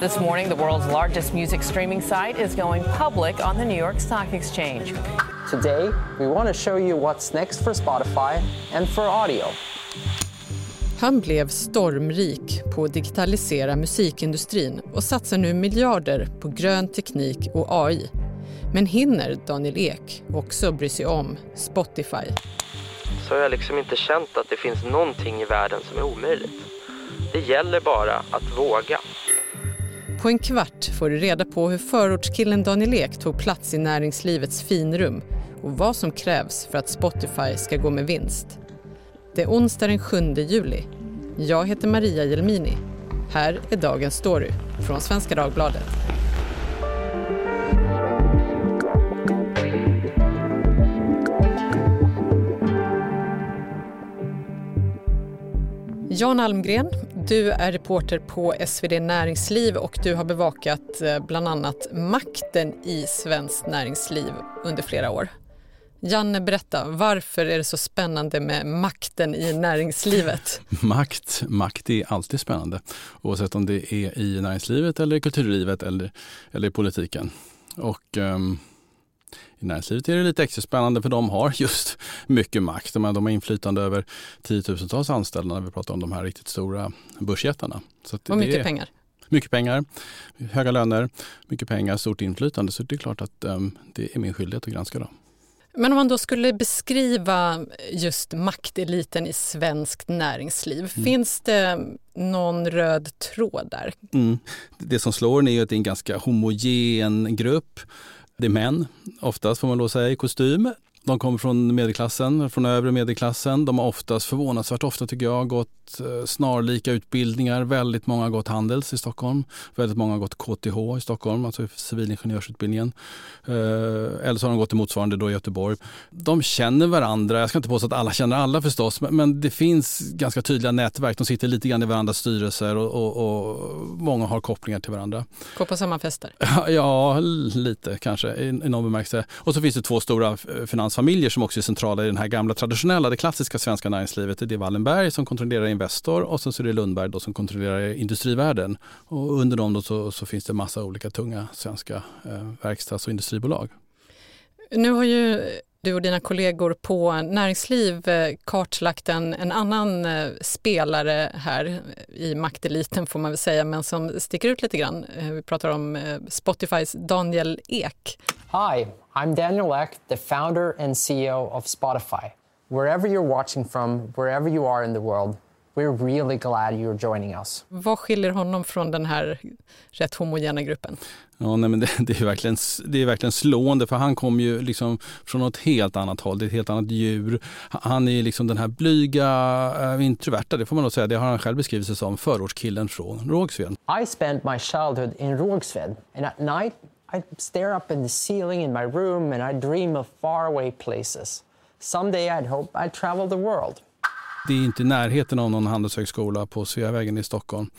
This morning, the world's largest music streaming site is going public on the New York Stock Exchange. Today, we want to show you what's next for Spotify and for audio. Han blev stormrik på att digitalisera musikindustrin och satsar nu miljarder på grön teknik och AI. Men hinner Daniel Ek också bry sig om Spotify? Så har jag liksom inte känt att det finns någonting i världen som är omöjligt. Det gäller bara att våga. På en kvart får du reda på hur förortskillen Daniel Ek tog plats i näringslivets finrum och vad som krävs för att Spotify ska gå med vinst. Det är onsdag den 7 juli. Jag heter Maria Jelmini. Här är dagens story från Svenska Dagbladet. Jan Almgren, du är reporter på SvD Näringsliv och du har bevakat eh, bland annat makten i svenskt näringsliv under flera år. Janne, berätta, varför är det så spännande med makten i näringslivet? makt, makt är alltid spännande, oavsett om det är i näringslivet eller i kulturlivet eller, eller i politiken. Och um, i näringslivet är det lite extra spännande för de har just mycket makt. De har inflytande över tiotusentals anställda när vi pratar om de här riktigt stora börsjättarna. Så och mycket är, pengar? Mycket pengar, höga löner, mycket pengar, stort inflytande. Så det är klart att um, det är min skyldighet att granska dem. Men om man då skulle beskriva just makteliten i svenskt näringsliv, mm. finns det någon röd tråd där? Mm. Det som slår en är att det är en ganska homogen grupp. Det är män, oftast får man lov säga, i kostym. De kommer från medelklassen, från övre medelklassen. De har oftast, förvånansvärt ofta tycker jag, gått eh, snarlika utbildningar. Väldigt många har gått Handels i Stockholm. Väldigt många har gått KTH i Stockholm, alltså civilingenjörsutbildningen. Eh, eller så har de gått i motsvarande då i Göteborg. De känner varandra. Jag ska inte påstå att alla känner alla förstås, men det finns ganska tydliga nätverk. De sitter lite grann i varandras styrelser och, och, och många har kopplingar till varandra. Går på samma fester? Ja, lite kanske i, i någon bemärkelse. Och så finns det två stora finans enmansfamiljer som också är centrala i den här gamla traditionella, det klassiska svenska näringslivet. Det är Wallenberg som kontrollerar Investor och sen så är det Lundberg då som kontrollerar industrivärlden. Och under dem då så, så finns det massa olika tunga svenska eh, verkstads och industribolag. Nu har ju du och dina kollegor på Näringsliv eh, kartlagt en, en annan eh, spelare här i makteliten får man väl säga, men som sticker ut lite grann. Eh, vi pratar om Spotifys Daniel Ek. Hi, I'm Daniel Ek, the founder and CEO of Spotify. Wherever you're watching from, wherever you are in the world, we're really glad you're joining us. Vad skiljer honom från den här rätt homogena gruppen? Ja, nej, men det, det, är verkligen, det är verkligen slående för han kommer ju liksom från något helt annat håll, det är ett helt annat djur. Han är liksom den här blyga, äh, introverta, det får man nog säga, det har han själv beskrivit sig som, förortskillen från Rågsved. I spent my childhood in Rågsved and at night I stare up in the ceiling in my room and I dream of faraway places. Someday I'd hope I'd travel the world. Det är inte i närheten av någon handelshögskola på Sveavägen i Stockholm.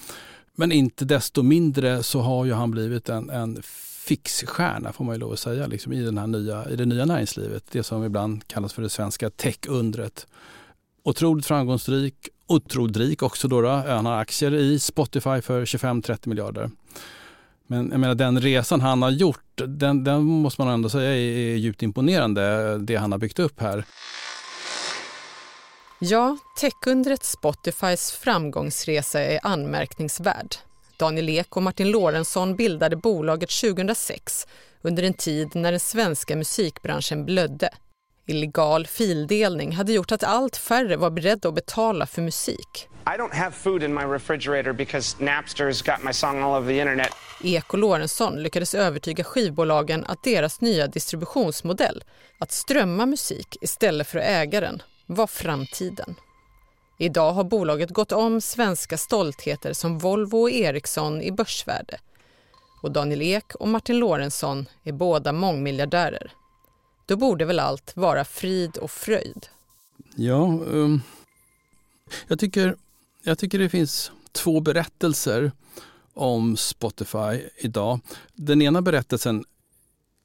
Men inte desto mindre så har ju han blivit en, en fixstjärna får man ju lov att säga liksom, i, den här nya, i det nya näringslivet. Det som ibland kallas för det svenska tech-undret. Otroligt framgångsrik, otroligt rik också. Då, då. Han har aktier i Spotify för 25-30 miljarder. Men jag menar, den resan han har gjort, den, den måste man ändå säga är, är djupt imponerande, det han har byggt upp här. Ja, techundret Spotifys framgångsresa är anmärkningsvärd. Daniel Ek och Martin Lorentzon bildade bolaget 2006 under en tid när den svenska musikbranschen blödde. Illegal fildelning hade gjort att allt färre var beredda att betala för musik. I don't have food in my refrigerator because Napster's got my song all over the internet. Ek och Lorentzon lyckades övertyga skivbolagen att deras nya distributionsmodell, att strömma musik istället för att äga den, var framtiden. Idag har bolaget gått om svenska stoltheter som Volvo och Ericsson i börsvärde. Och Daniel Ek och Martin Lorentzon är båda mångmiljardärer. Då borde väl allt vara frid och fröjd? Ja, um, jag tycker jag tycker det finns två berättelser om Spotify idag. Den ena berättelsen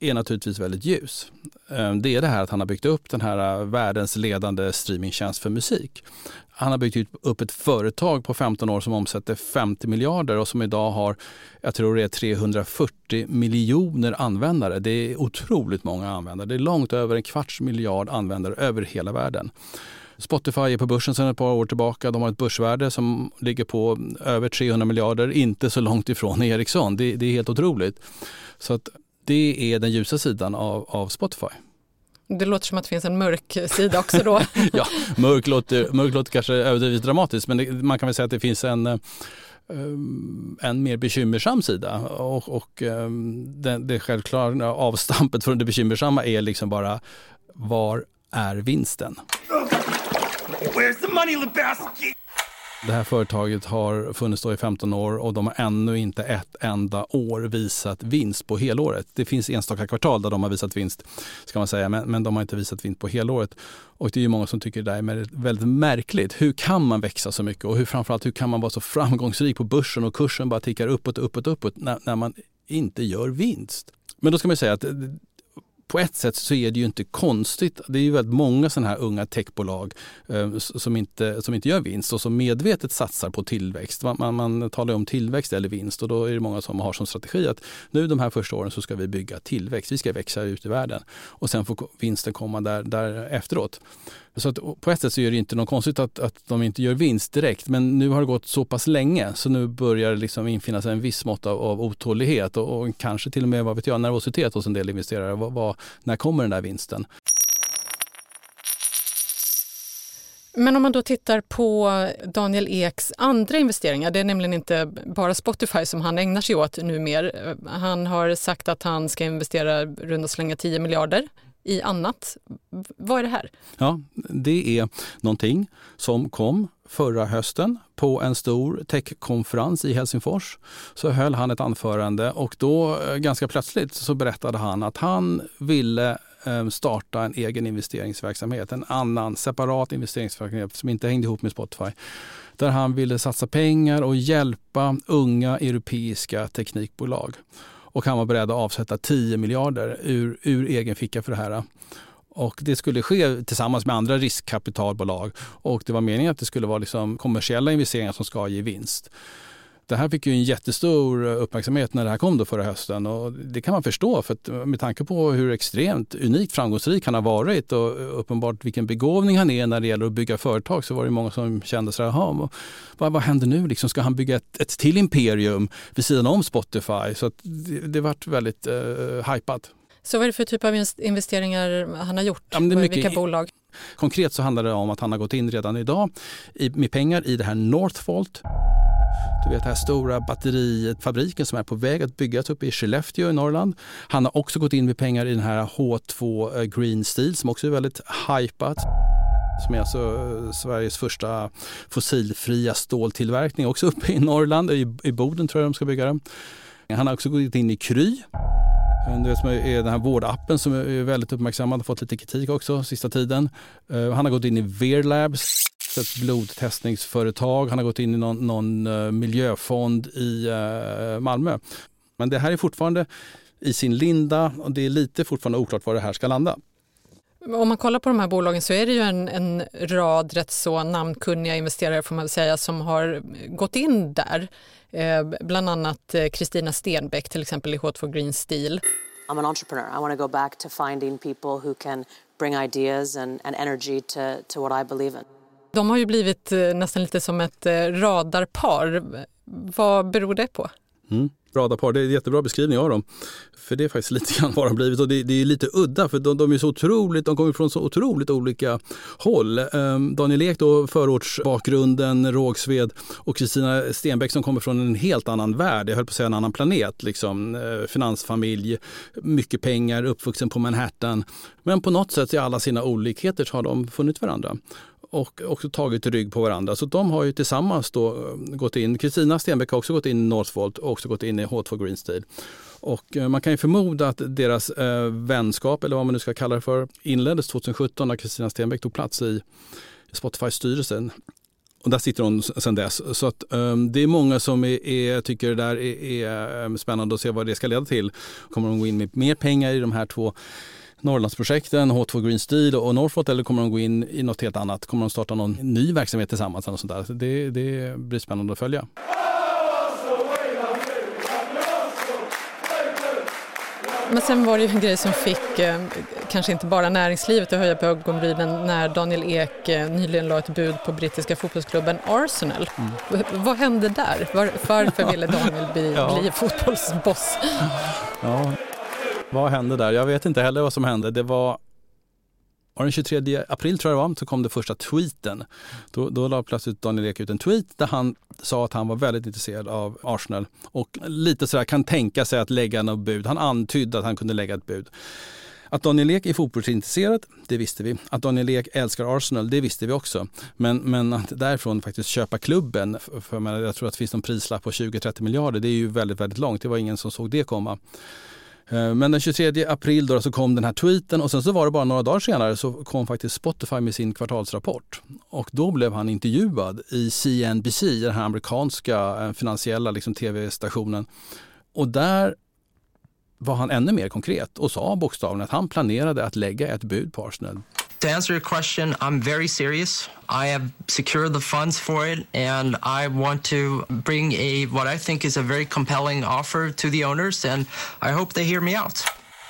är naturligtvis väldigt ljus. Eh, det är det här att han har byggt upp den här eh, världens ledande streamingtjänst för musik. Han har byggt upp ett företag på 15 år som omsätter 50 miljarder och som idag har, jag tror det är 340 miljoner användare. Det är otroligt många användare. Det är långt över en kvarts miljard användare över hela världen. Spotify är på börsen sedan ett par år tillbaka. De har ett börsvärde som ligger på över 300 miljarder, inte så långt ifrån Ericsson. Det, det är helt otroligt. Så att det är den ljusa sidan av, av Spotify. Det låter som att det finns en mörk sida också då. ja, mörk låter, mörk låter kanske överdrivet dramatiskt men det, man kan väl säga att det finns en eh, en mer bekymmersam sida. Och, och ehm, det, det självklara avstampet från det bekymmersamma är liksom bara var är vinsten? Where's the money, Lebowski? Det här företaget har funnits då i 15 år och de har ännu inte ett enda år visat vinst på helåret. Det finns enstaka kvartal där de har visat vinst, ska man säga, men, men de har inte visat vinst på helåret. Och det är många som tycker det där är väldigt märkligt. Hur kan man växa så mycket och hur, framförallt hur kan man vara så framgångsrik på börsen och kursen bara tickar uppåt, uppåt, uppåt när, när man inte gör vinst? Men då ska man säga att på ett sätt så är det ju inte konstigt. Det är ju väldigt många sådana här unga techbolag eh, som, inte, som inte gör vinst och som medvetet satsar på tillväxt. Man, man, man talar om tillväxt eller vinst och då är det många som har som strategi att nu de här första åren så ska vi bygga tillväxt. Vi ska växa ut i världen och sen får vinsten komma där, där efteråt. Så att på ett sätt så är det inte något konstigt att, att de inte gör vinst direkt. Men nu har det gått så pass länge så nu börjar det liksom infinna sig en viss mått av, av otålighet och, och, kanske till och med vad vet jag, nervositet hos en del investerare. Vad, vad, när kommer den där vinsten? Men om man då tittar på Daniel Eks andra investeringar, det är nämligen inte bara Spotify som han ägnar sig åt numera. Han har sagt att han ska investera runda slänga 10 miljarder i annat. Vad är det här? Ja, det är någonting som kom förra hösten på en stor techkonferens i Helsingfors. Så höll han ett anförande och då eh, ganska plötsligt så berättade han att han ville eh, starta en egen investeringsverksamhet, en annan separat investeringsverksamhet som inte hängde ihop med Spotify. Där han ville satsa pengar och hjälpa unga europeiska teknikbolag och han var beredd att avsätta 10 miljarder ur, ur egen ficka för det här. Och det skulle ske tillsammans med andra riskkapitalbolag och det var meningen att det skulle vara liksom kommersiella investeringar som ska ge vinst. Det här fick ju en jättestor uppmärksamhet när det här kom då förra hösten och det kan man förstå för att med tanke på hur extremt unikt framgångsrik han har varit och uppenbart vilken begåvning han är när det gäller att bygga företag så var det många som kände så här, vad, vad händer nu? Liksom, ska han bygga ett, ett till imperium vid sidan om Spotify? Så det, det vart väldigt eh, hypat. Så vad är det för typ av investeringar han har gjort? Ja, mycket, Vilka bolag? Konkret så handlar det om att han har gått in redan idag i, med pengar i det här Northvolt du vet den här stora batterifabriken som är på väg att byggas uppe i Skellefteå i Norrland. Han har också gått in med pengar i den här H2 eh, Green Steel som också är väldigt hypat som är alltså eh, Sveriges första fossilfria ståltillverkning, också uppe i Norrland, i, i Boden tror jag de ska bygga den. Han har också gått in i Kry. Eh, det som är den här vårdappen som är väldigt uppmärksammad och fått lite kritik också sista tiden. Han har gått in i Veer ett blodtestningsföretag. Han har gått in i någon, någon uh, miljöfond i uh, Malmö. Men det här är fortfarande i sin linda och det är lite fortfarande oklart var det här ska landa. Om man kollar på de här bolagen så är det ju en, en rad rätt så namnkunniga investerare får man säga som har gått in där. Eh, bland annat eh, Kristina Stenbeck till exempel i H2 Green Steel. I'm an entrepreneur. I want to go back to finding people who can bring ideas and, and energy to, to what I believe in. De har ju blivit eh, nästan lite som ett eh, radarpar. Vad beror det på? Mm. Radarpar, det är en jättebra beskrivning av dem. För det är faktiskt lite grann vad de blivit och det, det, är lite udda för de, de, är så otroligt, de kommer från så otroligt olika håll. Um, Daniel Ek då, förortsbakgrunden, Rågsved och Kristina Stenbeck som kommer från en helt annan värld, jag höll på att säga en annan planet. Liksom. Uh, finansfamilj, mycket pengar, uppvuxen på Manhattan. Men på något sätt i alla sina olikheter så har de funnit varandra och också tagit rygg på varandra. Så de har ju tillsammans då eh, gått in. Kristina Stenbeck har också gått in i Northvolt och också gått in i H2 Green Steel. Och eh, man kan ju förmoda att deras eh, vänskap, eller vad man nu ska kalla det för, inleddes 2017 när Kristina Stenbeck tog plats i Spotify-styrelsen. Och där sitter hon sedan dess. Så att, um, det är många som är, är, tycker det där är, är, ehm, spännande att se vad det ska leda till. Kommer de gå in med mer pengar i de här två Norrlandsprojekten, H2 Green Steel och Northvolt eller kommer de gå in i något helt annat? Kommer de starta någon ny verksamhet tillsammans? Eller sånt där? Det, det blir spännande att följa. Men sen var det ju en grej som fick eh, kanske inte bara näringslivet att höja på ögonbrynen när Daniel Ek eh, nyligen la ett bud på brittiska fotbollsklubben Arsenal. Mm. Vad hände där? Var, varför ville Daniel bli, ja. bli fotbollsboss? Ja. Vad hände där? Jag vet inte heller vad som hände. Det var var den 23 april tror jag det var, så kom den första tweeten. Då, då la plötsligt Daniel Ek ut en tweet där han sa att han var väldigt intresserad av Arsenal och lite sådär kan tänka sig att lägga något bud. Han antydde att han kunde lägga ett bud. Att Daniel Ek är fotbollsintresserad, det visste vi. Att Daniel Ek älskar Arsenal, det visste vi också. Men, men att därifrån faktiskt köpa klubben, för jag, jag tror att det finns någon prislapp på 20-30 miljarder, det är ju väldigt, väldigt långt. Det var ingen som såg det komma. Eh, men den 23 april då så kom den här tweeten och sen så var det bara några dagar senare så kom faktiskt Spotify med sin kvartalsrapport. Och då blev han intervjuad i CNBC, den här amerikanska eh, finansiella liksom, tv-stationen. Och där var han ännu mer konkret och sa bokstavligen att han planerade att lägga ett bud på Arsenal. To answer your question, I'm very serious. I have secured the funds for it, and I want to bring a what I think is a very compelling offer to the owners, and I hope they hear me out.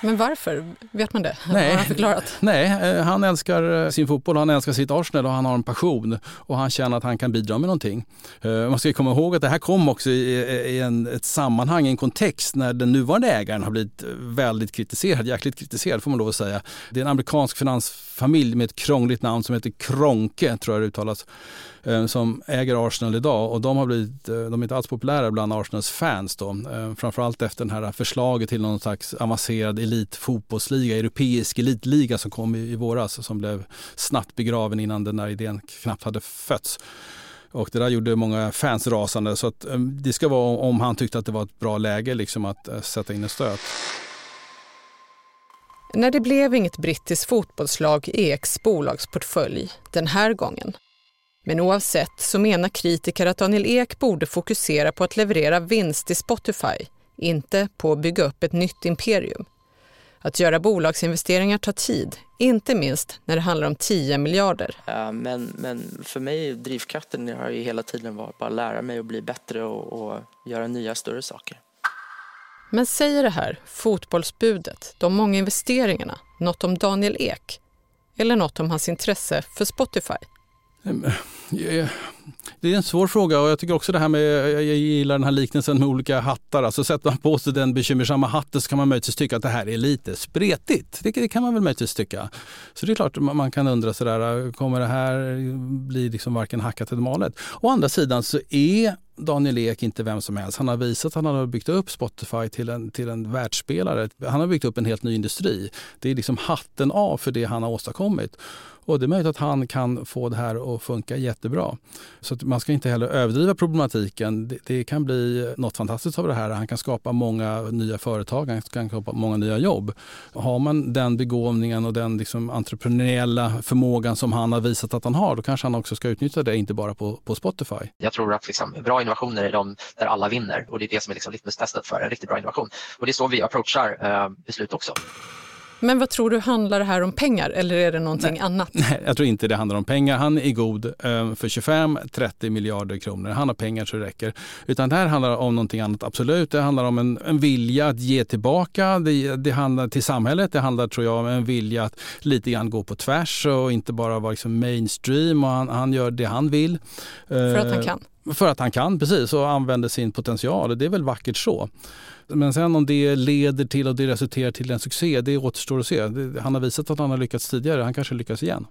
Men varför? Vet man det? Nej, har han förklarat? Nej, eh, han älskar eh, sin fotboll, han älskar sitt Arsenal och han har en passion och han känner att han kan bidra med någonting. Eh, man ska komma ihåg att det här kom också i en, ett sammanhang, en kontext när den nuvarande ägaren har blivit väldigt kritiserad, jäkligt kritiserad får man lov att säga. Det är en amerikansk finansfamilj med ett krångligt namn som heter Kronke, tror jag det uttalas. Eh, som äger Arsenal idag och de har blivit, eh, de är inte alls populära bland Arsenals fans då. Eh, framförallt efter det här förslaget till någon slags avancerad elitfotbollsliga, europeisk elitliga som kom i, våras som blev snabbt begraven innan den här idén knappt hade fötts. Och det där gjorde många fans rasande så att det ska vara om han tyckte att det var ett bra läge liksom att sätta in en stöt. När det blev inget brittiskt fotbollslag i Eks bolagsportfölj den här gången men oavsett så menar kritiker att Daniel Ek borde fokusera på att leverera vinst till Spotify, inte på att bygga upp ett nytt imperium. Att göra bolagsinvesteringar tar tid, inte minst när det handlar om 10 miljarder. Ja, men, men för mig, drivkraften har ju hela tiden varit bara lära mig att bli bättre och, och göra nya större saker. Men säger det här, fotbollsbudet, de många investeringarna, något om Daniel Ek? Eller något om hans intresse för Spotify? Ehm, eh, det är en svår fråga och jag tycker också det här med, jag gillar den här liknelsen med olika hattar. Alltså sätter man på sig den bekymmersamma hatten så kan man möjligtvis tycka att det här är lite spretigt. Det, kan man väl möjligtvis tycka. Så det är klart man kan undra sådär, kommer det här bli liksom varken hackat eller malet? Å andra sidan så är Daniel Ek inte vem som helst. Han har visat att han har byggt upp Spotify till en, till en världsspelare. Han har byggt upp en helt ny industri. Det är liksom hatten av för det han har åstadkommit. Och det är möjligt att han kan få det här att funka jättebra. Så man ska inte heller överdriva problematiken. Det, det, kan bli något fantastiskt av det här. Han kan skapa många nya företag, han kan skapa många nya jobb. Har man den begåvningen och den liksom entreprenöriella förmågan som han har visat att han har, då kanske han också ska utnyttja det, inte bara på, på Spotify. Jag tror att liksom, bra innovationer är de där alla vinner och det är det som är liksom litmus-testet för en riktigt bra innovation. Och det är så vi approachar eh, beslut också. Men vad tror du, handlar det här om pengar eller är det någonting Nej. annat? Nej, jag tror inte det handlar om pengar. Han är god eh, för 25-30 miljarder kronor. Han har pengar så det räcker. Utan det här handlar om någonting annat, absolut. Det handlar om en, en vilja att ge tillbaka. Det, det, handlar till samhället. Det handlar, tror jag, om en vilja att lite grann gå på tvärs och inte bara vara liksom mainstream. Och han, han gör det han vill. För att han kan? För att han kan, precis, och använder sin potential. Det är väl vackert så. Men sen om det leder till och det resulterar till en succé, det återstår att se. Han har visat att han har lyckats tidigare, han kanske lyckas igen.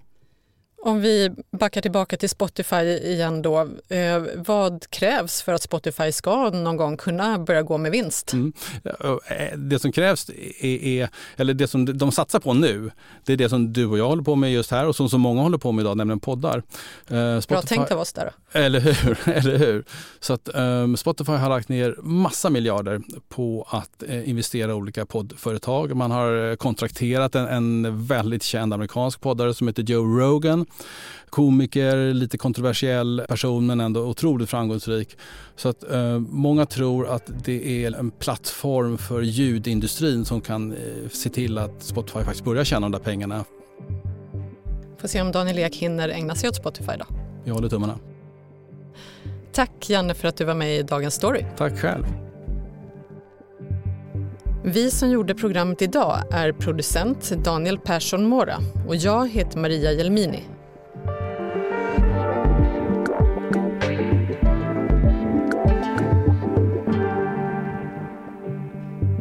Om vi backar tillbaka till Spotify igen då. Eh, vad krävs för att Spotify ska någon gång kunna börja gå med vinst? Mm. Eh, det som krävs är, är, eller det som de satsar på nu, det är det som du och jag håller på med just här och som så många håller på med idag, nämligen poddar. Eh, Spotify, Bra tänkt av oss där då. Eller hur, eller hur. Så att um, Spotify har lagt ner massa miljarder på att uh, investera i olika poddföretag. Man har kontrakterat en, en väldigt känd amerikansk poddare som heter Joe Rogan komiker, lite kontroversiell person men ändå otroligt framgångsrik. Så att eh, många tror att det är en plattform för ljudindustrin som kan eh, se till att Spotify faktiskt börjar tjäna de där pengarna. Får se om Daniel Ek hinner ägna sig åt Spotify då. Jag håller tummarna. Tack Janne för att du var med i Dagens Story. Tack själv. Vi som gjorde programmet idag är producent Daniel Persson Mora och jag heter Maria Jelmini.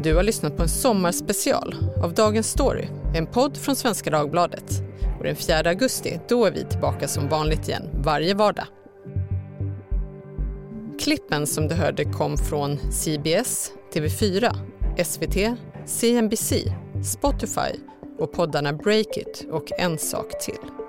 Du har lyssnat på en sommarspecial av Dagens Story, en podd från Svenska Dagbladet. Och den 4 augusti, då är vi tillbaka som vanligt igen, varje vardag. Klippen som du hörde kom från CBS, TV4, SVT, CNBC, Spotify och poddarna Breakit och En sak till.